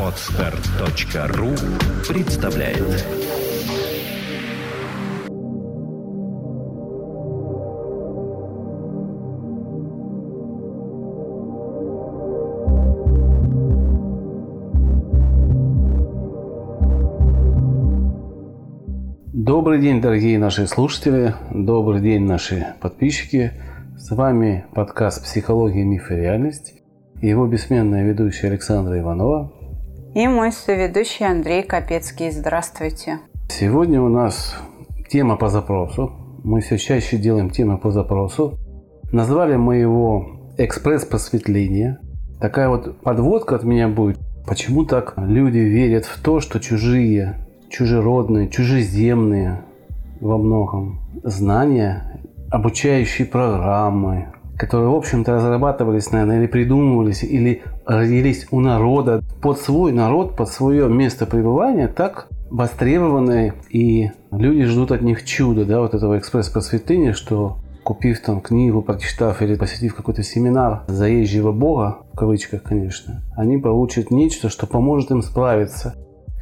Отстар.ру представляет. Добрый день, дорогие наши слушатели, добрый день, наши подписчики. С вами подкаст «Психология, миф и реальность» его бессменная ведущая Александра Иванова. И мой соведущий Андрей Капецкий. Здравствуйте. Сегодня у нас тема по запросу. Мы все чаще делаем темы по запросу. Назвали мы его «Экспресс-просветление». Такая вот подводка от меня будет. Почему так люди верят в то, что чужие чужеродные, чужеземные во многом знания, обучающие программы, которые, в общем-то, разрабатывались, наверное, или придумывались, или родились у народа под свой народ, под свое место пребывания, так востребованы, и люди ждут от них чуда, да, вот этого экспресс-просветления, что купив там книгу, прочитав или посетив какой-то семинар заезжего бога, в кавычках, конечно, они получат нечто, что поможет им справиться.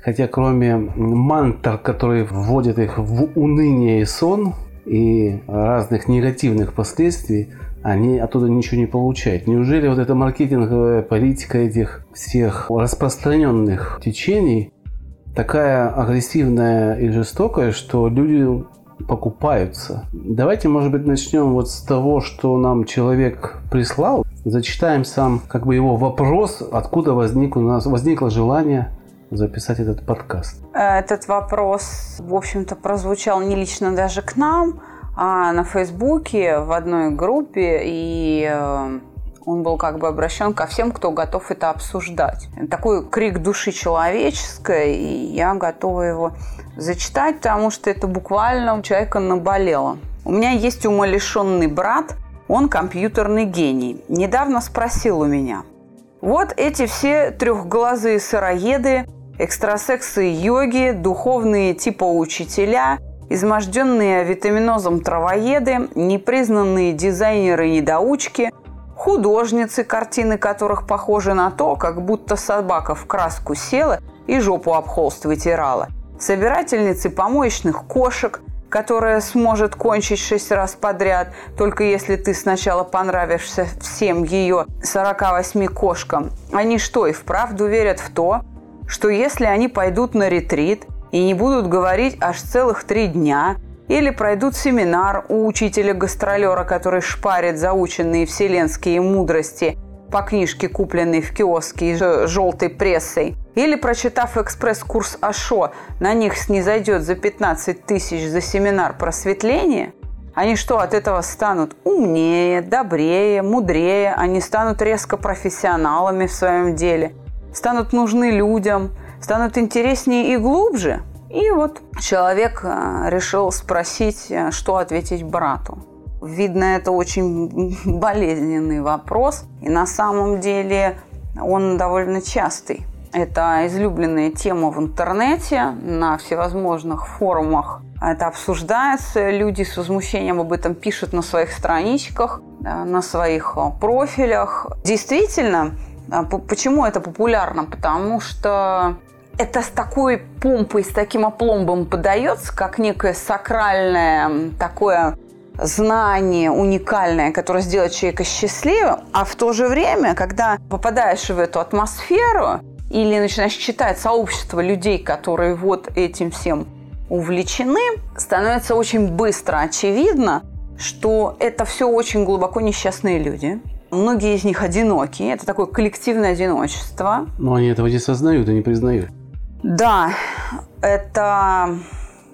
Хотя кроме мантр, которые вводят их в уныние и сон, и разных негативных последствий, они оттуда ничего не получают. Неужели вот эта маркетинговая политика этих всех распространенных течений такая агрессивная и жестокая, что люди покупаются. Давайте, может быть, начнем вот с того, что нам человек прислал. Зачитаем сам как бы его вопрос, откуда возник у нас возникло желание записать этот подкаст? Этот вопрос, в общем-то, прозвучал не лично даже к нам, а на Фейсбуке в одной группе, и э, он был как бы обращен ко всем, кто готов это обсуждать. Такой крик души человеческой, и я готова его зачитать, потому что это буквально у человека наболело. У меня есть умалишенный брат, он компьютерный гений. Недавно спросил у меня, вот эти все трехглазые сыроеды, экстрасексы йоги, духовные типа учителя, изможденные витаминозом травоеды, непризнанные дизайнеры-недоучки, художницы, картины которых похожи на то, как будто собака в краску села и жопу об холст вытирала, собирательницы помоечных кошек – которая сможет кончить шесть раз подряд, только если ты сначала понравишься всем ее 48 кошкам. Они что, и вправду верят в то, что если они пойдут на ретрит и не будут говорить аж целых три дня, или пройдут семинар у учителя-гастролера, который шпарит заученные вселенские мудрости по книжке, купленной в киоске с желтой прессой, или, прочитав экспресс-курс АШО, на них снизойдет за 15 тысяч за семинар просветления, они что, от этого станут умнее, добрее, мудрее, они станут резко профессионалами в своем деле, станут нужны людям, станут интереснее и глубже? И вот человек э, решил спросить, э, что ответить брату. Видно, это очень болезненный вопрос, и на самом деле он довольно частый. Это излюбленная тема в интернете, на всевозможных форумах. Это обсуждается, люди с возмущением об этом пишут на своих страничках, на своих э, профилях. Действительно, почему это популярно? Потому что это с такой помпой, с таким опломбом подается, как некое сакральное такое знание уникальное, которое сделает человека счастливым, а в то же время, когда попадаешь в эту атмосферу, или начинаешь читать сообщество людей, которые вот этим всем увлечены, становится очень быстро очевидно, что это все очень глубоко несчастные люди. Многие из них одиноки. Это такое коллективное одиночество. Но они этого не сознают и не признают. Да, это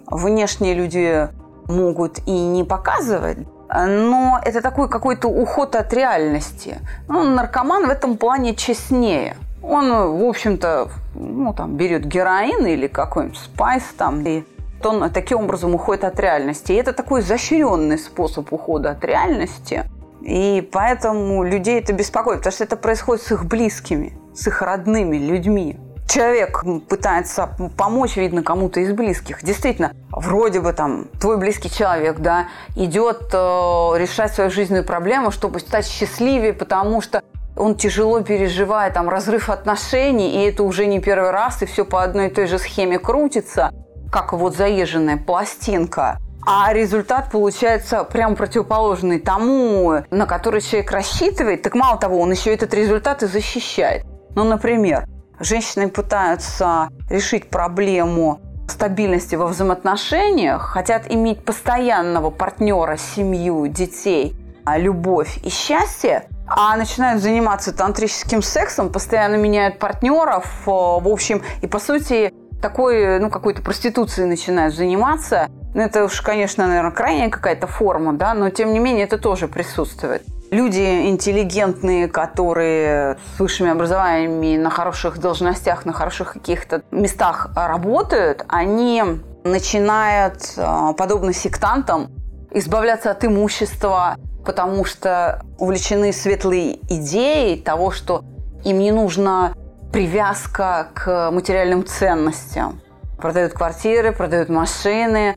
внешние люди могут и не показывать, но это такой какой-то уход от реальности. Ну, наркоман в этом плане честнее – он, в общем-то, ну, там, берет героин или какой-нибудь спайс там, и он таким образом уходит от реальности. И это такой изощренный способ ухода от реальности. И поэтому людей это беспокоит, потому что это происходит с их близкими, с их родными людьми. Человек пытается помочь, видно, кому-то из близких. Действительно, вроде бы там твой близкий человек, да, идет э, решать свою жизненную проблему, чтобы стать счастливее, потому что он тяжело переживает там разрыв отношений, и это уже не первый раз, и все по одной и той же схеме крутится, как вот заезженная пластинка. А результат получается прям противоположный тому, на который человек рассчитывает. Так мало того, он еще этот результат и защищает. Ну, например, женщины пытаются решить проблему стабильности во взаимоотношениях, хотят иметь постоянного партнера, семью, детей, а любовь и счастье, а начинают заниматься тантрическим сексом, постоянно меняют партнеров, э, в общем, и по сути такой, ну, какой-то проституцией начинают заниматься. Ну, это уж, конечно, наверное, крайняя какая-то форма, да, но тем не менее это тоже присутствует. Люди интеллигентные, которые с высшими образованиями на хороших должностях, на хороших каких-то местах работают, они начинают, э, подобно сектантам, избавляться от имущества, потому что увлечены светлой идеей того, что им не нужна привязка к материальным ценностям. Продают квартиры, продают машины.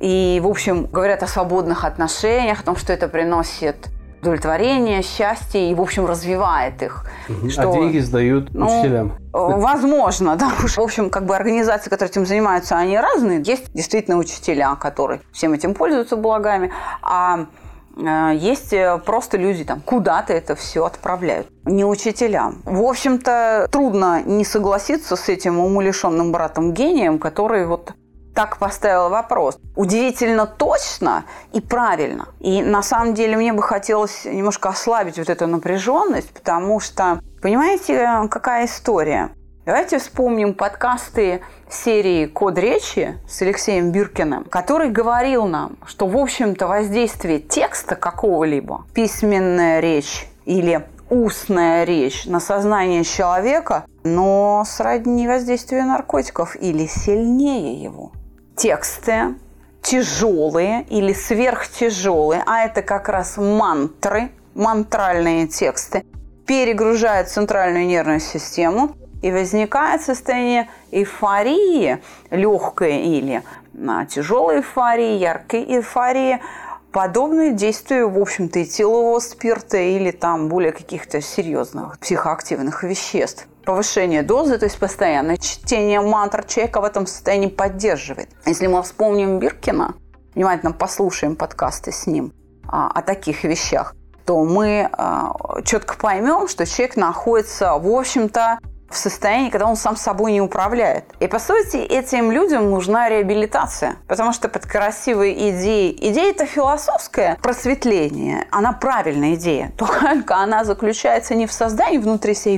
И, в общем, говорят о свободных отношениях, о том, что это приносит удовлетворение, счастье и, в общем, развивает их. Угу. Что, а деньги сдают ну, учителям? Возможно, да. В общем, как бы организации, которые этим занимаются, они разные. Есть действительно учителя, которые всем этим пользуются благами. А Э, есть э, просто люди там куда-то это все отправляют, не учителям. В общем-то, трудно не согласиться с этим умалишенным братом гением, который вот так поставил вопрос. Удивительно точно и правильно. И на самом деле мне бы хотелось немножко ослабить вот эту напряженность, потому что, понимаете, какая история? Давайте вспомним подкасты серии «Код речи» с Алексеем Биркиным, который говорил нам, что, в общем-то, воздействие текста какого-либо, письменная речь или устная речь на сознание человека, но сродни воздействию наркотиков или сильнее его. Тексты тяжелые или сверхтяжелые, а это как раз мантры, мантральные тексты, перегружают центральную нервную систему и возникает состояние эйфории, легкой или а, тяжелой эйфории, яркой эйфории, подобные действия, в общем-то, этилового спирта или там более каких-то серьезных психоактивных веществ. Повышение дозы, то есть постоянное чтение мантр человека в этом состоянии поддерживает. Если мы вспомним Биркина, внимательно послушаем подкасты с ним а, о таких вещах, то мы а, четко поймем, что человек находится, в общем-то, в состоянии, когда он сам собой не управляет. И, по сути, этим людям нужна реабилитация. Потому что под красивой идеей... Идея – это философское просветление. Она правильная идея. Только она заключается не в создании внутри себя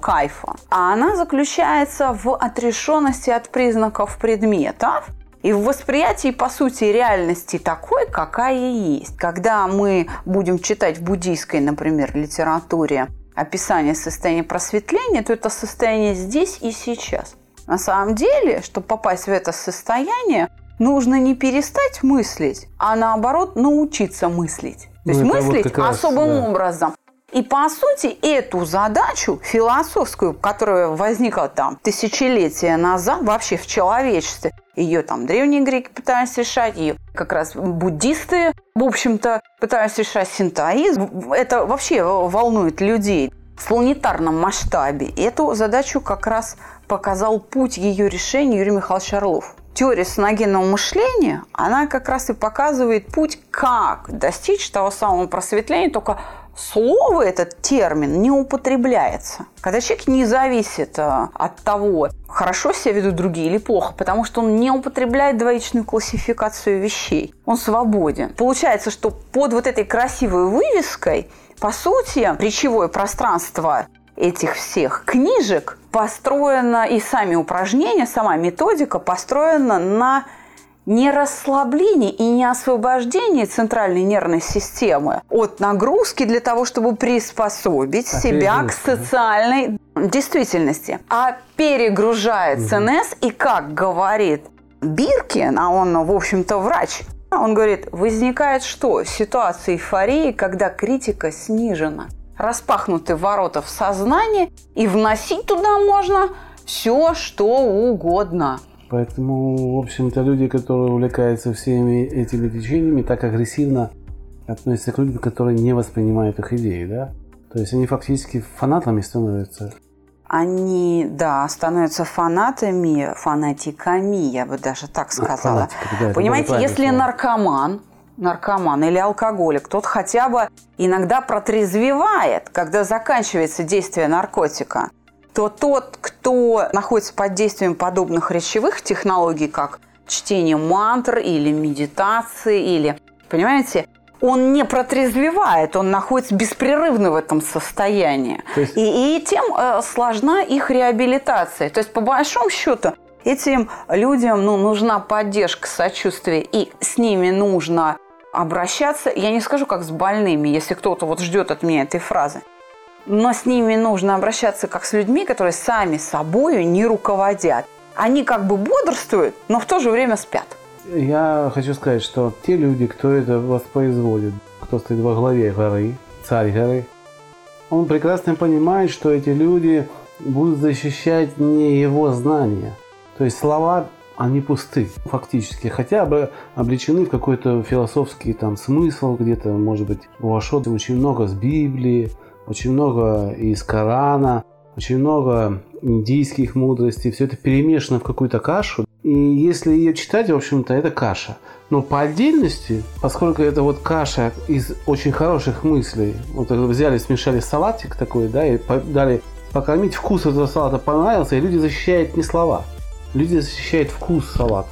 кайфа, а она заключается в отрешенности от признаков предметов, и в восприятии, по сути, реальности такой, какая есть. Когда мы будем читать в буддийской, например, литературе описание состояния просветления, то это состояние здесь и сейчас. На самом деле, чтобы попасть в это состояние, нужно не перестать мыслить, а наоборот научиться мыслить. То есть ну, мыслить вот особым раз, да. образом. И по сути эту задачу философскую, которая возникла там тысячелетия назад вообще в человечестве, ее там древние греки пытались решать, ее как раз буддисты, в общем-то, пытались решать синтоизм. Это вообще волнует людей в планетарном масштабе. Эту задачу как раз показал путь ее решения Юрий Михайлович Орлов. Теория саногенного мышления, она как раз и показывает путь, как достичь того самого просветления, только слово, этот термин, не употребляется. Когда человек не зависит э, от того, хорошо себя ведут другие или плохо, потому что он не употребляет двоичную классификацию вещей. Он свободен. Получается, что под вот этой красивой вывеской, по сути, речевое пространство этих всех книжек построено, и сами упражнения, сама методика построена на не расслабление и не освобождение центральной нервной системы от нагрузки для того, чтобы приспособить а себя к социальной действительности, а перегружает угу. ЦНС и, как говорит Биркин, а он, в общем-то, врач, он говорит, возникает что? Ситуация эйфории, когда критика снижена. Распахнуты ворота в сознание, и вносить туда можно все, что угодно. Поэтому, в общем-то, люди, которые увлекаются всеми этими течениями, так агрессивно относятся к людям, которые не воспринимают их идеи, да? То есть они фактически фанатами становятся. Они, да, становятся фанатами, фанатиками, я бы даже так сказала. фанатиками, да, Понимаете, если слово. наркоман, наркоман или алкоголик, тот хотя бы иногда протрезвевает, когда заканчивается действие наркотика, то тот, кто находится под действием подобных речевых технологий, как чтение мантр или медитации, или, понимаете, он не протрезвевает, он находится беспрерывно в этом состоянии. То есть- И, и тем э, сложна их реабилитация. То есть, по большому счету, этим людям ну, нужна поддержка, сочувствие, и с ними нужно обращаться, я не скажу, как с больными, если кто-то вот ждет от меня этой фразы, но с ними нужно обращаться как с людьми, которые сами собою не руководят. Они как бы бодрствуют, но в то же время спят. Я хочу сказать, что те люди, кто это воспроизводит, кто стоит во главе горы, царь горы, он прекрасно понимает, что эти люди будут защищать не его знания. То есть слова, они пусты фактически, хотя бы облечены в какой-то философский там смысл, где-то, может быть, Ашо очень много с Библии, очень много из Корана, очень много индийских мудростей, все это перемешано в какую-то кашу. И если ее читать, в общем-то, это каша. Но по отдельности, поскольку это вот каша из очень хороших мыслей, вот взяли, смешали салатик такой, да, и дали покормить, вкус этого салата понравился, и люди защищают не слова. Люди защищают вкус салата.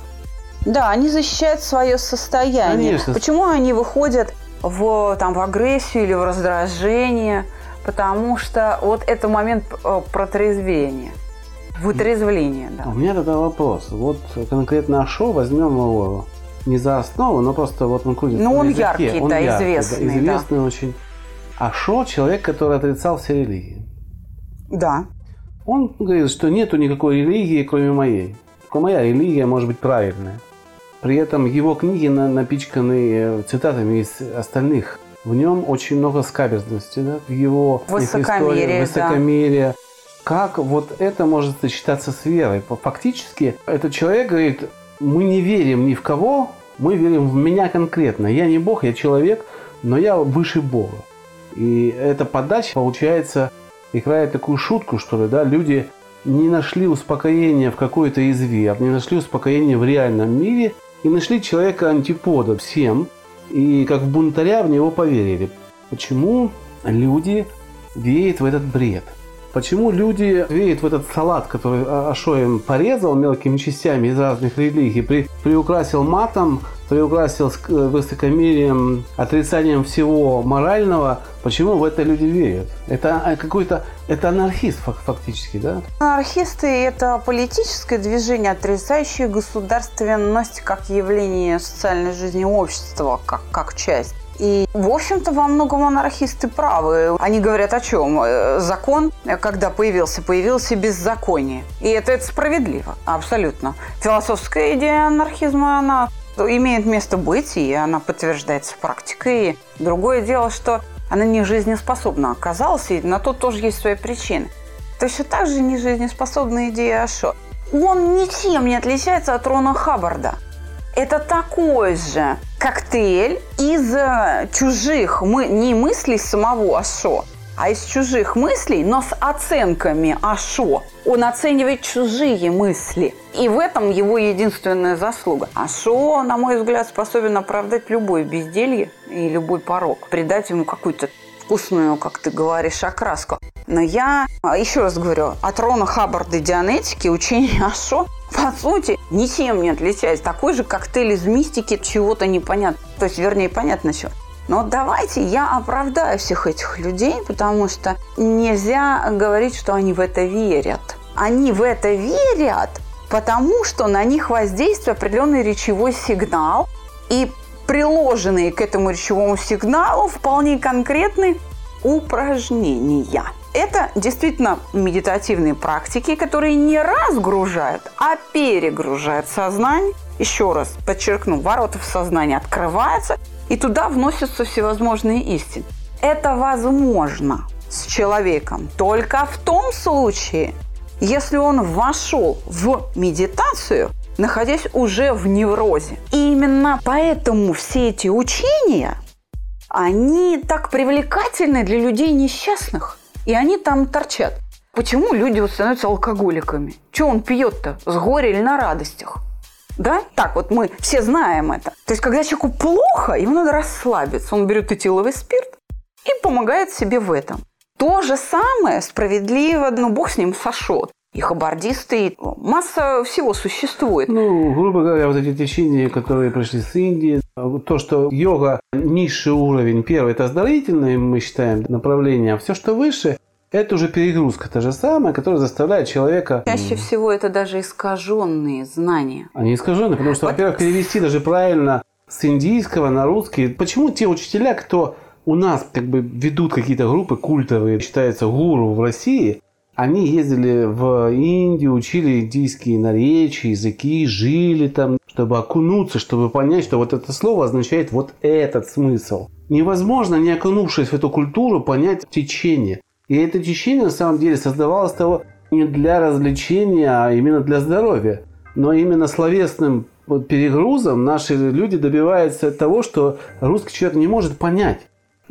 Да, они защищают свое состояние. Конечно. Почему они выходят в, там, в агрессию или в раздражение? Потому что вот это момент э, протрезвения, вытрезвления. Да. У меня тогда вопрос. Вот конкретно Ашо, возьмем его не за основу, но просто вот он крутится Ну, он языке. яркий, да, известный, да. известный очень. Ашо – человек, который отрицал все религии. да. Он говорит, что нету никакой религии, кроме моей. Только моя религия может быть правильная. При этом его книги на- напичканы э, цитатами из остальных. В нем очень много скаберности, да, в его Высокомерие, высокомерие. Как вот это может сочетаться с верой? Фактически, этот человек говорит, мы не верим ни в кого, мы верим в меня конкретно. Я не Бог, я человек, но я выше Бога. И эта подача, получается, играет такую шутку, что ли, да, люди не нашли успокоения в какой-то из вер, не нашли успокоения в реальном мире и нашли человека антипода всем, и как в бунтаря в него поверили. Почему люди верят в этот бред? Почему люди верят в этот салат, который А- Ашо им порезал мелкими частями из разных религий, при, приукрасил матом, приукрасил э, высокомерием, отрицанием всего морального? Почему в это люди верят? Это а, какой-то, это анархист фак- фактически, да? Анархисты – это политическое движение, отрицающее государственность как явление социальной жизни общества, как, как часть. И, в общем-то, во многом анархисты правы. Они говорят о чем? Э, Закон, э, когда появился, появился беззаконие. И это, это справедливо, абсолютно. Философская идея анархизма, она имеет место быть, и она подтверждается практикой. Другое дело, что она не жизнеспособна оказалась, и на то тоже есть свои причины. Точно так же не жизнеспособна идея Ашо. Он ничем не отличается от Рона Хаббарда. Это такой же коктейль из э, чужих, мы, не мыслей самого Ашо, а из чужих мыслей, но с оценками Ашо. Он оценивает чужие мысли. И в этом его единственная заслуга. Ашо, на мой взгляд, способен оправдать любое безделье и любой порог. Придать ему какую-то вкусную, как ты говоришь, окраску. Но я, а, еще раз говорю, от Рона Хаббарда Дианетики учение Ашо по сути, ничем не отличается. Такой же коктейль из мистики чего-то непонятно. То есть, вернее, понятно чего. Но давайте я оправдаю всех этих людей, потому что нельзя говорить, что они в это верят. Они в это верят, потому что на них воздействует определенный речевой сигнал, и приложенные к этому речевому сигналу вполне конкретные упражнения. Это действительно медитативные практики, которые не разгружают, а перегружают сознание. Еще раз подчеркну, ворота в сознание открываются, и туда вносятся всевозможные истины. Это возможно с человеком только в том случае, если он вошел в медитацию, находясь уже в неврозе. И именно поэтому все эти учения они так привлекательны для людей несчастных. И они там торчат. Почему люди становятся алкоголиками? Что он пьет-то? С горя или на радостях? Да? Так вот мы все знаем это. То есть, когда человеку плохо, ему надо расслабиться. Он берет этиловый спирт и помогает себе в этом. То же самое справедливо, ну, бог с ним сошел. И хабардисты, и масса всего существует. Ну, грубо говоря, вот эти течения, которые пришли с Индии, то, что йога низший уровень, первый, это оздоровительное, мы считаем, направление, а все, что выше, это уже перегрузка, та же самая, которая заставляет человека... Чаще всего это даже искаженные знания. Они искаженные, потому что, во-первых, перевести даже правильно с индийского на русский. Почему те учителя, кто у нас как бы ведут какие-то группы культовые, считаются гуру в России, они ездили в Индию, учили индийские наречия, языки, жили там, чтобы окунуться, чтобы понять, что вот это слово означает вот этот смысл. Невозможно, не окунувшись в эту культуру, понять течение. И это течение на самом деле создавалось того не для развлечения, а именно для здоровья. Но именно словесным перегрузом наши люди добиваются того, что русский человек не может понять.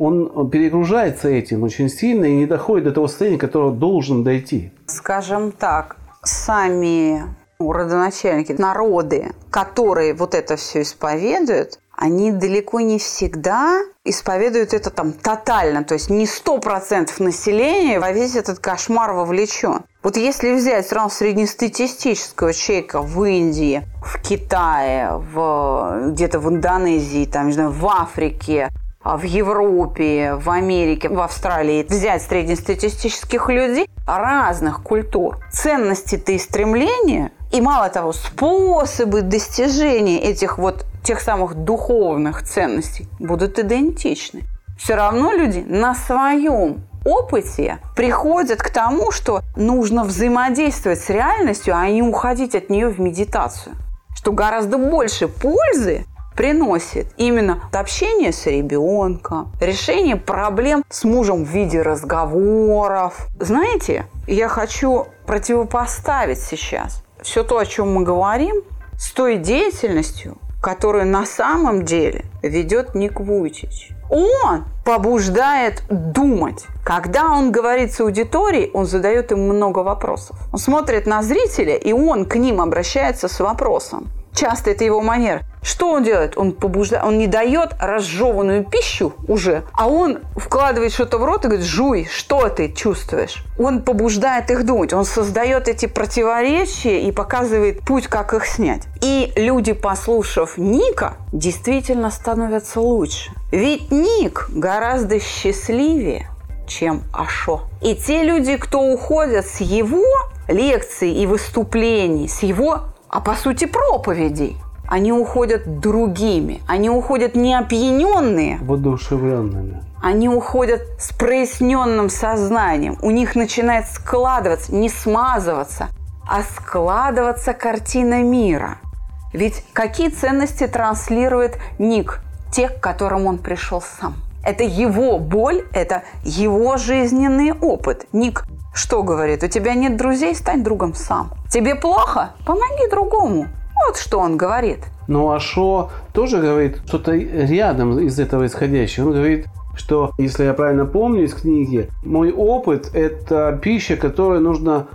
Он перегружается этим очень сильно и не доходит до того состояния, которого должен дойти. Скажем так, сами родоначальники, народы, которые вот это все исповедуют, они далеко не всегда исповедуют это там тотально, то есть не сто процентов населения во весь этот кошмар вовлечен. Вот если взять сразу среднестатистического человека в Индии, в Китае, в, где-то в Индонезии, там, не знаю, в Африке, в Европе, в Америке, в Австралии, взять среднестатистических людей разных культур, ценности-то и стремления, и мало того, способы достижения этих вот тех самых духовных ценностей будут идентичны. Все равно люди на своем опыте приходят к тому, что нужно взаимодействовать с реальностью, а не уходить от нее в медитацию. Что гораздо больше пользы приносит именно общение с ребенком, решение проблем с мужем в виде разговоров. Знаете, я хочу противопоставить сейчас все то, о чем мы говорим, с той деятельностью, которую на самом деле ведет Ник Вуйчич. Он побуждает думать. Когда он говорит с аудиторией, он задает им много вопросов. Он смотрит на зрителя, и он к ним обращается с вопросом. Часто это его манера. Что он делает? Он побуждает, он не дает разжеванную пищу уже, а он вкладывает что-то в рот и говорит, жуй, что ты чувствуешь? Он побуждает их думать, он создает эти противоречия и показывает путь, как их снять. И люди, послушав Ника, действительно становятся лучше. Ведь Ник гораздо счастливее, чем Ашо. И те люди, кто уходят с его лекций и выступлений, с его а по сути проповедей. Они уходят другими, они уходят не опьяненные, воодушевленными. Они уходят с проясненным сознанием. У них начинает складываться, не смазываться, а складываться картина мира. Ведь какие ценности транслирует Ник, те, к которым он пришел сам? Это его боль, это его жизненный опыт. Ник что говорит? У тебя нет друзей, стань другом сам. Тебе плохо? Помоги другому. Вот что он говорит. Ну а Шо тоже говорит что-то рядом из этого исходящего. Он говорит, что, если я правильно помню из книги, мой опыт – это пища, которую нужно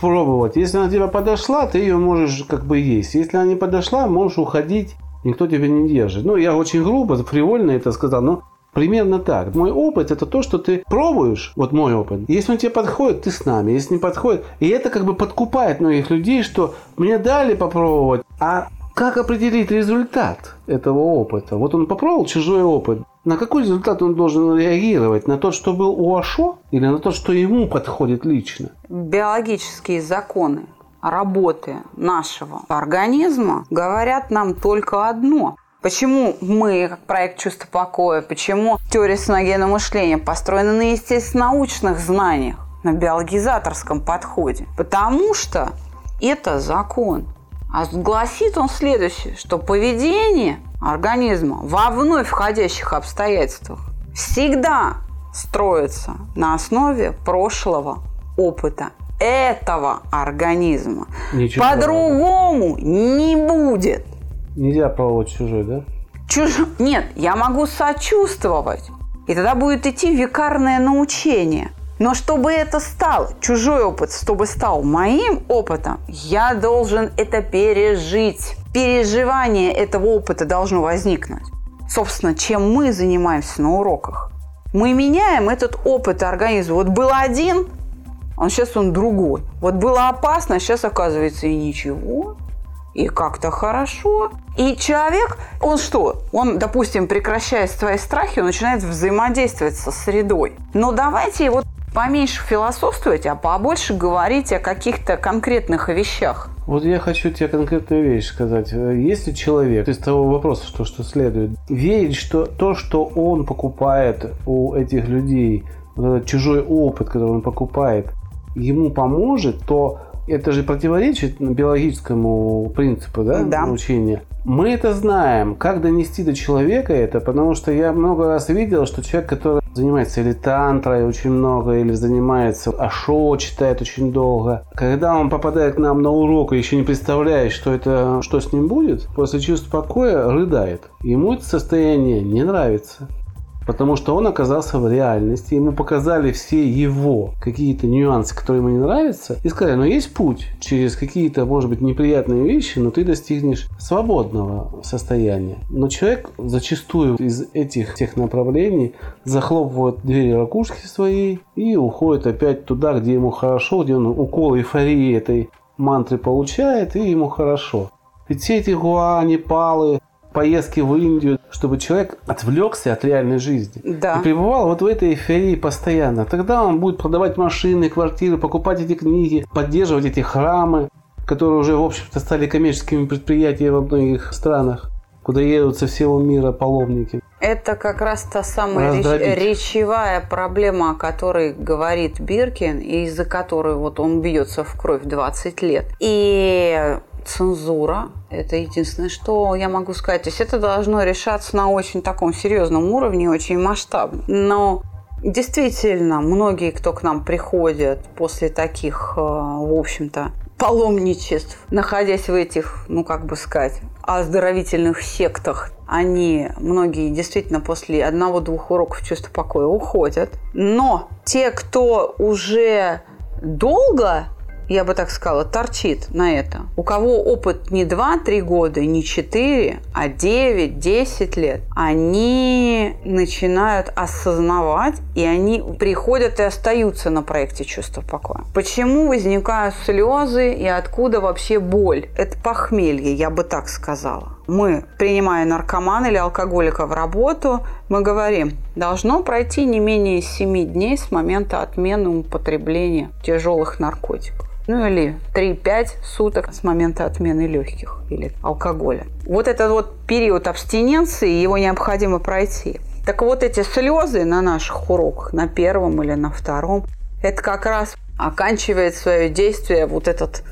пробовать. Если она тебе подошла, ты ее можешь как бы есть. Если она не подошла, можешь уходить, никто тебя не держит. Ну, я очень грубо, фривольно это сказал, но Примерно так. Мой опыт это то, что ты пробуешь, вот мой опыт. Если он тебе подходит, ты с нами. Если не подходит, и это как бы подкупает многих людей, что мне дали попробовать, а как определить результат этого опыта? Вот он попробовал чужой опыт. На какой результат он должен реагировать? На тот, что был у Ашо, или на то, что ему подходит лично? Биологические законы работы нашего организма говорят нам только одно. Почему мы, как проект «Чувство покоя», почему теория саногенного мышления построена на естественно-научных знаниях, на биологизаторском подходе? Потому что это закон. А гласит он следующее, что поведение организма во вновь входящих обстоятельствах всегда строится на основе прошлого опыта этого организма. По-другому не будет. Нельзя пробовать чужой, да? Чуж... Нет, я могу сочувствовать. И тогда будет идти викарное научение. Но чтобы это стал чужой опыт, чтобы стал моим опытом, я должен это пережить. Переживание этого опыта должно возникнуть. Собственно, чем мы занимаемся на уроках. Мы меняем этот опыт организма. Вот был один, а сейчас он другой. Вот было опасно, а сейчас оказывается и ничего и как-то хорошо. И человек, он что? Он, допустим, прекращает свои страхи, он начинает взаимодействовать со средой. Но давайте вот поменьше философствовать, а побольше говорить о каких-то конкретных вещах. Вот я хочу тебе конкретную вещь сказать. Если человек, из того вопроса, что, что следует, верит, что то, что он покупает у этих людей, чужой опыт, который он покупает, ему поможет, то это же противоречит биологическому принципу да, да. научения. Мы это знаем. Как донести до человека это? Потому что я много раз видел, что человек, который занимается или тантрой очень много, или занимается ашо, читает очень долго. Когда он попадает к нам на урок и еще не представляет, что это, что с ним будет, после чувства покоя рыдает. Ему это состояние не нравится. Потому что он оказался в реальности, ему показали все его какие-то нюансы, которые ему не нравятся, и сказали, ну есть путь через какие-то, может быть, неприятные вещи, но ты достигнешь свободного состояния. Но человек зачастую из этих тех направлений захлопывает двери ракушки своей и уходит опять туда, где ему хорошо, где он укол эйфории этой мантры получает, и ему хорошо. Ведь все эти гуани, палы, поездки в Индию, чтобы человек отвлекся от реальной жизни. Да. И пребывал вот в этой эйфории постоянно. Тогда он будет продавать машины, квартиры, покупать эти книги, поддерживать эти храмы, которые уже, в общем-то, стали коммерческими предприятиями во многих странах, куда едут со всего мира паломники. Это как раз та самая реч, речевая проблема, о которой говорит Биркин, и из-за которой вот он бьется в кровь 20 лет. И цензура. Это единственное, что я могу сказать. То есть это должно решаться на очень таком серьезном уровне, очень масштабно. Но действительно, многие, кто к нам приходят после таких, э, в общем-то, паломничеств, находясь в этих, ну как бы сказать, оздоровительных сектах, они, многие действительно после одного-двух уроков чувства покоя уходят. Но те, кто уже долго я бы так сказала, торчит на это. У кого опыт не 2-3 года, не 4, а 9-10 лет, они начинают осознавать, и они приходят и остаются на проекте чувства покоя. Почему возникают слезы и откуда вообще боль? Это похмелье, я бы так сказала. Мы, принимая наркомана или алкоголика в работу, мы говорим, должно пройти не менее 7 дней с момента отмены употребления тяжелых наркотиков ну или 3-5 суток с момента отмены легких или алкоголя. Вот этот вот период абстиненции, его необходимо пройти. Так вот эти слезы на наших уроках, на первом или на втором, это как раз оканчивает свое действие вот этот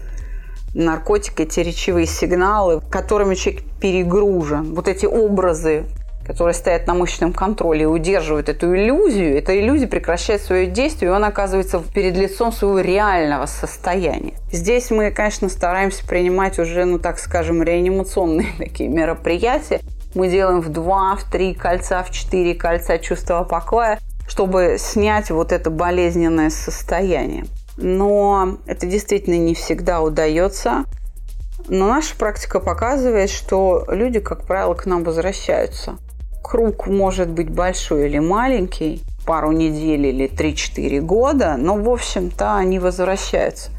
наркотик, эти речевые сигналы, которыми человек перегружен. Вот эти образы которые стоят на мышечном контроле и удерживают эту иллюзию, эта иллюзия прекращает свое действие, и он оказывается перед лицом своего реального состояния. Здесь мы, конечно, стараемся принимать уже, ну так скажем, реанимационные такие мероприятия. Мы делаем в два, в три кольца, в четыре кольца чувства покоя, чтобы снять вот это болезненное состояние. Но это действительно не всегда удается. Но наша практика показывает, что люди, как правило, к нам возвращаются круг может быть большой или маленький, пару недель или 3-4 года, но, в общем-то, они возвращаются.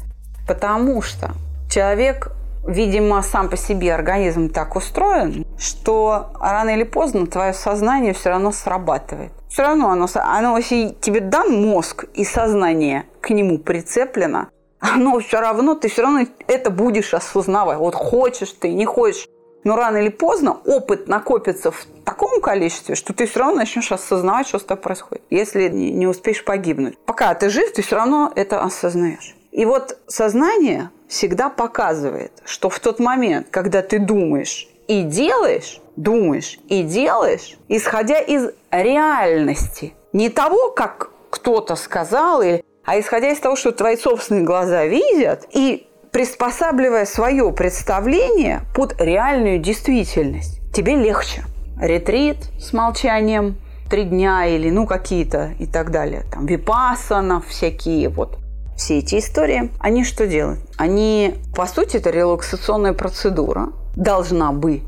Потому что человек, видимо, сам по себе организм так устроен, что рано или поздно твое сознание все равно срабатывает. Все равно оно, оно если тебе дан мозг и сознание к нему прицеплено, оно все равно, ты все равно это будешь осознавать. Вот хочешь ты, не хочешь. Но рано или поздно опыт накопится в таком количестве, что ты все равно начнешь осознавать, что с тобой происходит, если не успеешь погибнуть. Пока ты жив, ты все равно это осознаешь. И вот сознание всегда показывает, что в тот момент, когда ты думаешь и делаешь, думаешь и делаешь, исходя из реальности, не того, как кто-то сказал, а исходя из того, что твои собственные глаза видят, и приспосабливая свое представление под реальную действительность, тебе легче. ретрит с молчанием три дня или ну какие-то и так далее. Там випасана, всякие вот все эти истории, они что делают? Они, по сути, это релаксационная процедура, должна быть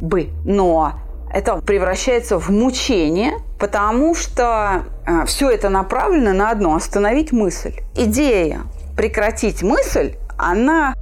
бы, но это превращается в мучение, потому что э, все это направлено на одно – остановить мысль. Идея прекратить мысль, она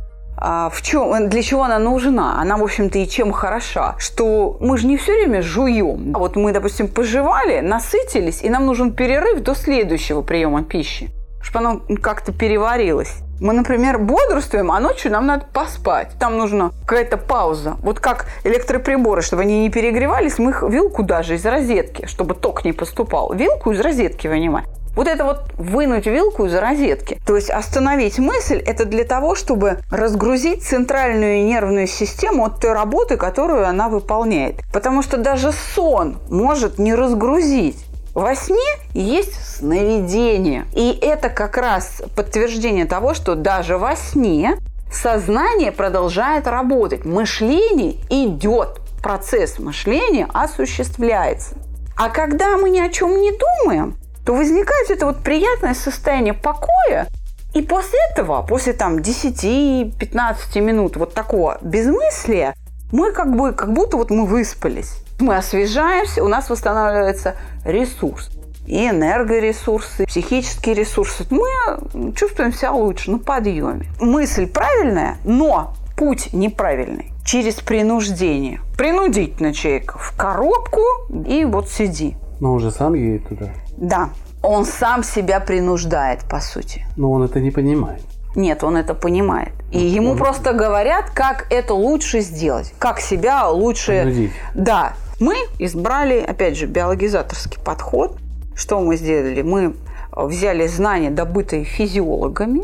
а в чем, для чего она нужна? Она, в общем-то, и чем хороша? Что мы же не все время жуем. А вот мы, допустим, пожевали, насытились, и нам нужен перерыв до следующего приема пищи, чтобы оно как-то переварилось. Мы, например, бодрствуем, а ночью нам надо поспать. Там нужна какая-то пауза. Вот как электроприборы, чтобы они не перегревались, мы их вилку даже из розетки, чтобы ток не поступал. Вилку из розетки вынимаем. Вот это вот вынуть вилку из розетки. То есть остановить мысль – это для того, чтобы разгрузить центральную нервную систему от той работы, которую она выполняет. Потому что даже сон может не разгрузить. Во сне есть сновидение. И это как раз подтверждение того, что даже во сне сознание продолжает работать. Мышление идет. Процесс мышления осуществляется. А когда мы ни о чем не думаем, то возникает это вот приятное состояние покоя, и после этого, после там 10-15 минут вот такого безмыслия, мы как бы, как будто вот мы выспались мы освежаемся, у нас восстанавливается ресурс. И энергоресурсы, психические ресурсы. Мы чувствуем себя лучше, на подъеме. Мысль правильная, но путь неправильный. Через принуждение. Принудить на человека в коробку и вот сиди. Но он же сам едет туда. Да, он сам себя принуждает, по сути. Но он это не понимает. Нет, он это понимает. И ну, ему он... просто говорят, как это лучше сделать, как себя лучше... Принудить. Да, мы избрали, опять же, биологизаторский подход. Что мы сделали? Мы взяли знания, добытые физиологами,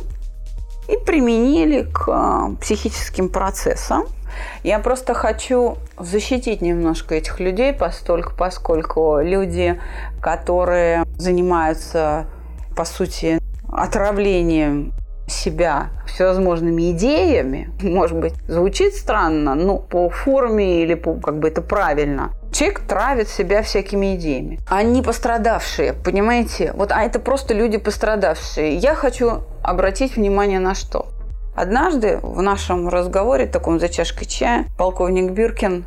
и применили к а, психическим процессам. Я просто хочу защитить немножко этих людей, постольку, поскольку люди, которые занимаются, по сути, отравлением себя всевозможными идеями, может быть, звучит странно, но по форме или по, как бы это правильно. Человек травит себя всякими идеями. Они пострадавшие, понимаете? Вот, а это просто люди пострадавшие. Я хочу обратить внимание на что. Однажды в нашем разговоре, таком за чашкой чая, полковник Биркин,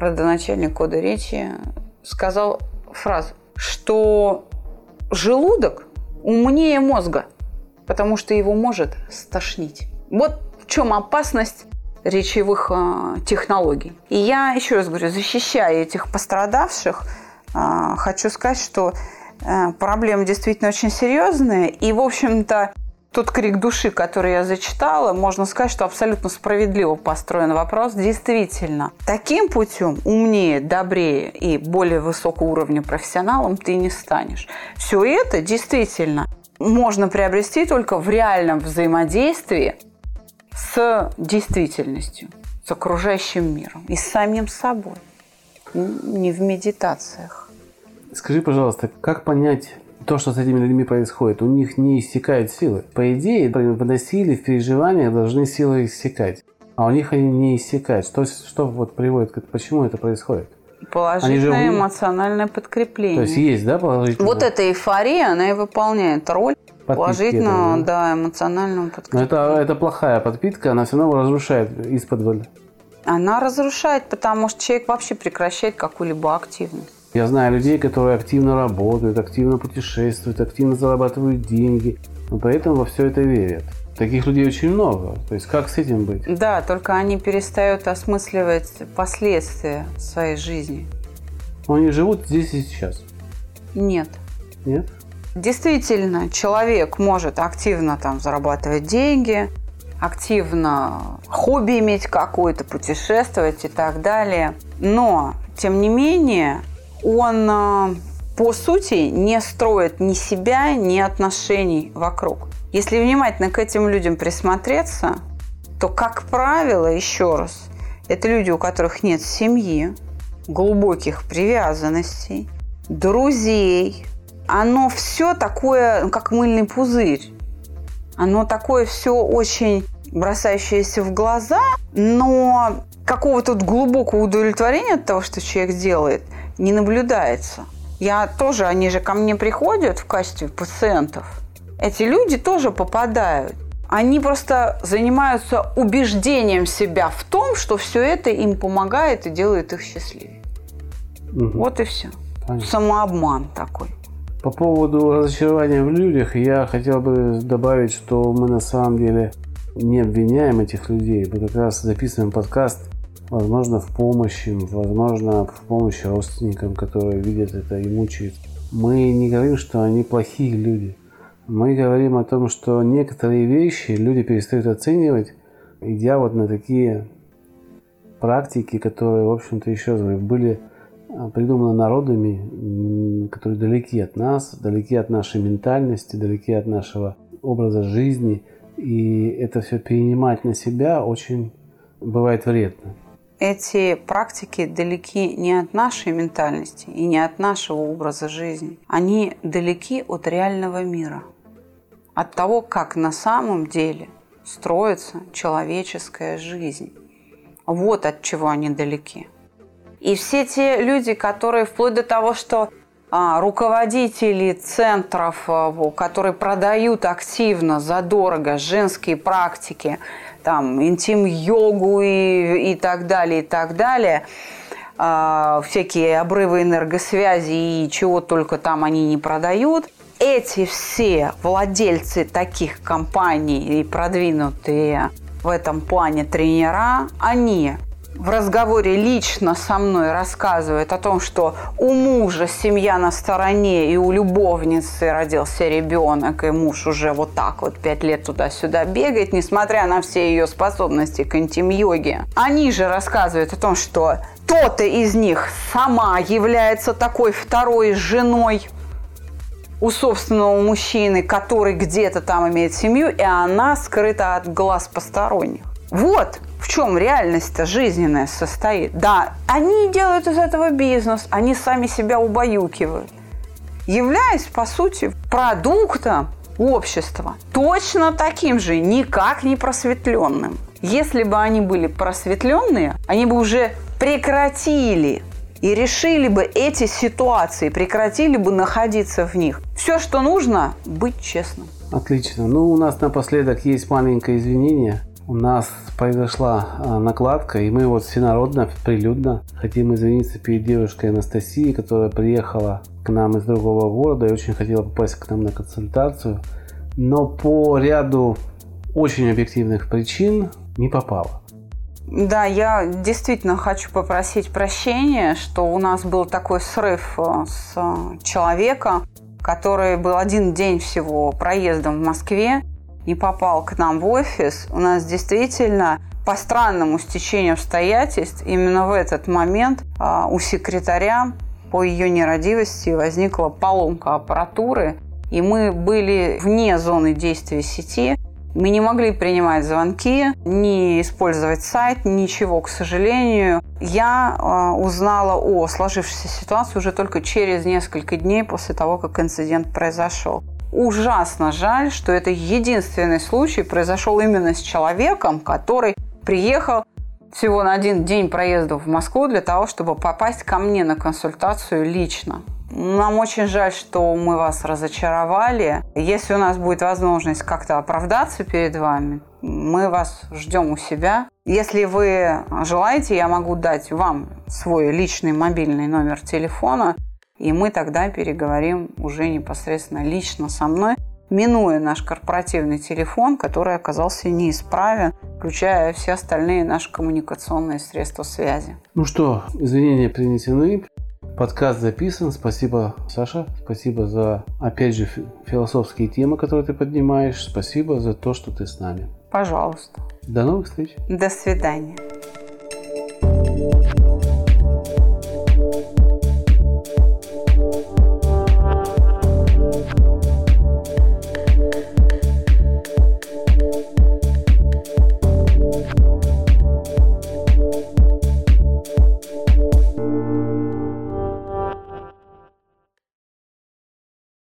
родоначальник кода речи, сказал фразу, что желудок умнее мозга – потому что его может стошнить. Вот в чем опасность речевых э, технологий. И я, еще раз говорю, защищая этих пострадавших, э, хочу сказать, что э, проблема действительно очень серьезная. И, в общем-то, тот крик души, который я зачитала, можно сказать, что абсолютно справедливо построен вопрос. Действительно, таким путем умнее, добрее и более высокого уровня профессионалом ты не станешь. Все это действительно можно приобрести только в реальном взаимодействии с действительностью, с окружающим миром и с самим собой, не в медитациях. Скажи, пожалуйста, как понять то, что с этими людьми происходит? У них не иссякают силы. По идее, в насилии, в переживаниях должны силы иссякать. А у них они не иссякают. Что, что вот приводит к Почему это происходит? Положительное же... эмоциональное подкрепление. То есть есть, да, положительное? Вот эта эйфория, она и выполняет роль положительного, этого, да? да, эмоционального подкрепления. Но это, это плохая подпитка, она все равно разрушает из-под Она разрушает, потому что человек вообще прекращает какую-либо активность. Я знаю людей, которые активно работают, активно путешествуют, активно зарабатывают деньги, но поэтому во все это верят. Таких людей очень много. То есть как с этим быть? Да, только они перестают осмысливать последствия своей жизни. Но они живут здесь и сейчас. Нет. Нет? Действительно, человек может активно там зарабатывать деньги, активно хобби иметь какое-то, путешествовать и так далее. Но, тем не менее, он э, по сути не строит ни себя, ни отношений вокруг. Если внимательно к этим людям присмотреться, то, как правило, еще раз, это люди, у которых нет семьи, глубоких привязанностей, друзей. Оно все такое, ну, как мыльный пузырь. Оно такое все очень бросающееся в глаза, но какого-то глубокого удовлетворения от того, что человек делает, не наблюдается. Я тоже, они же ко мне приходят в качестве пациентов. Эти люди тоже попадают. Они просто занимаются убеждением себя в том, что все это им помогает и делает их счастливее. Угу. Вот и все. Понятно. Самообман такой. По поводу разочарования в людях, я хотел бы добавить, что мы на самом деле не обвиняем этих людей. Мы как раз записываем подкаст, возможно, в помощь им, возможно, в помощь родственникам, которые видят это и мучаются. Мы не говорим, что они плохие люди. Мы говорим о том, что некоторые вещи люди перестают оценивать, идя вот на такие практики, которые, в общем-то, еще раз говорю, были а, придуманы народами, которые далеки от нас, далеки от нашей ментальности, далеки от нашего образа жизни. И это все перенимать на себя очень бывает вредно. Эти практики далеки не от нашей ментальности и не от нашего образа жизни. Они далеки от реального мира, от того, как на самом деле строится человеческая жизнь. Вот от чего они далеки. И все те люди, которые вплоть до того, что а, руководители центров, а, которые продают активно, задорого женские практики, там, интим-йогу и, и так далее, и так далее, а, всякие обрывы энергосвязи и чего только там они не продают. Эти все владельцы таких компаний и продвинутые в этом плане тренера, они в разговоре лично со мной рассказывает о том, что у мужа семья на стороне, и у любовницы родился ребенок, и муж уже вот так вот пять лет туда-сюда бегает, несмотря на все ее способности к интим-йоге. Они же рассказывают о том, что кто-то из них сама является такой второй женой у собственного мужчины, который где-то там имеет семью, и она скрыта от глаз посторонних. Вот в чем реальность-то жизненная состоит. Да, они делают из этого бизнес, они сами себя убаюкивают, являясь, по сути, продуктом общества, точно таким же, никак не просветленным. Если бы они были просветленные, они бы уже прекратили и решили бы эти ситуации, прекратили бы находиться в них. Все, что нужно, быть честным. Отлично. Ну, у нас напоследок есть маленькое извинение у нас произошла а, накладка, и мы вот всенародно, прилюдно хотим извиниться перед девушкой Анастасией, которая приехала к нам из другого города и очень хотела попасть к нам на консультацию, но по ряду очень объективных причин не попала. Да, я действительно хочу попросить прощения, что у нас был такой срыв э, с человека, который был один день всего проездом в Москве, не попал к нам в офис, у нас действительно по странному стечению обстоятельств именно в этот момент а, у секретаря по ее нерадивости возникла поломка аппаратуры, и мы были вне зоны действия сети. Мы не могли принимать звонки, не использовать сайт, ничего, к сожалению. Я э, узнала о сложившейся ситуации уже только через несколько дней после того, как инцидент произошел ужасно жаль, что это единственный случай произошел именно с человеком, который приехал всего на один день проезда в Москву для того, чтобы попасть ко мне на консультацию лично. Нам очень жаль, что мы вас разочаровали. Если у нас будет возможность как-то оправдаться перед вами, мы вас ждем у себя. Если вы желаете, я могу дать вам свой личный мобильный номер телефона – и мы тогда переговорим уже непосредственно лично со мной, минуя наш корпоративный телефон, который оказался неисправен, включая все остальные наши коммуникационные средства связи. Ну что, извинения принесены, подкаст записан. Спасибо, Саша. Спасибо за, опять же, философские темы, которые ты поднимаешь. Спасибо за то, что ты с нами. Пожалуйста. До новых встреч. До свидания.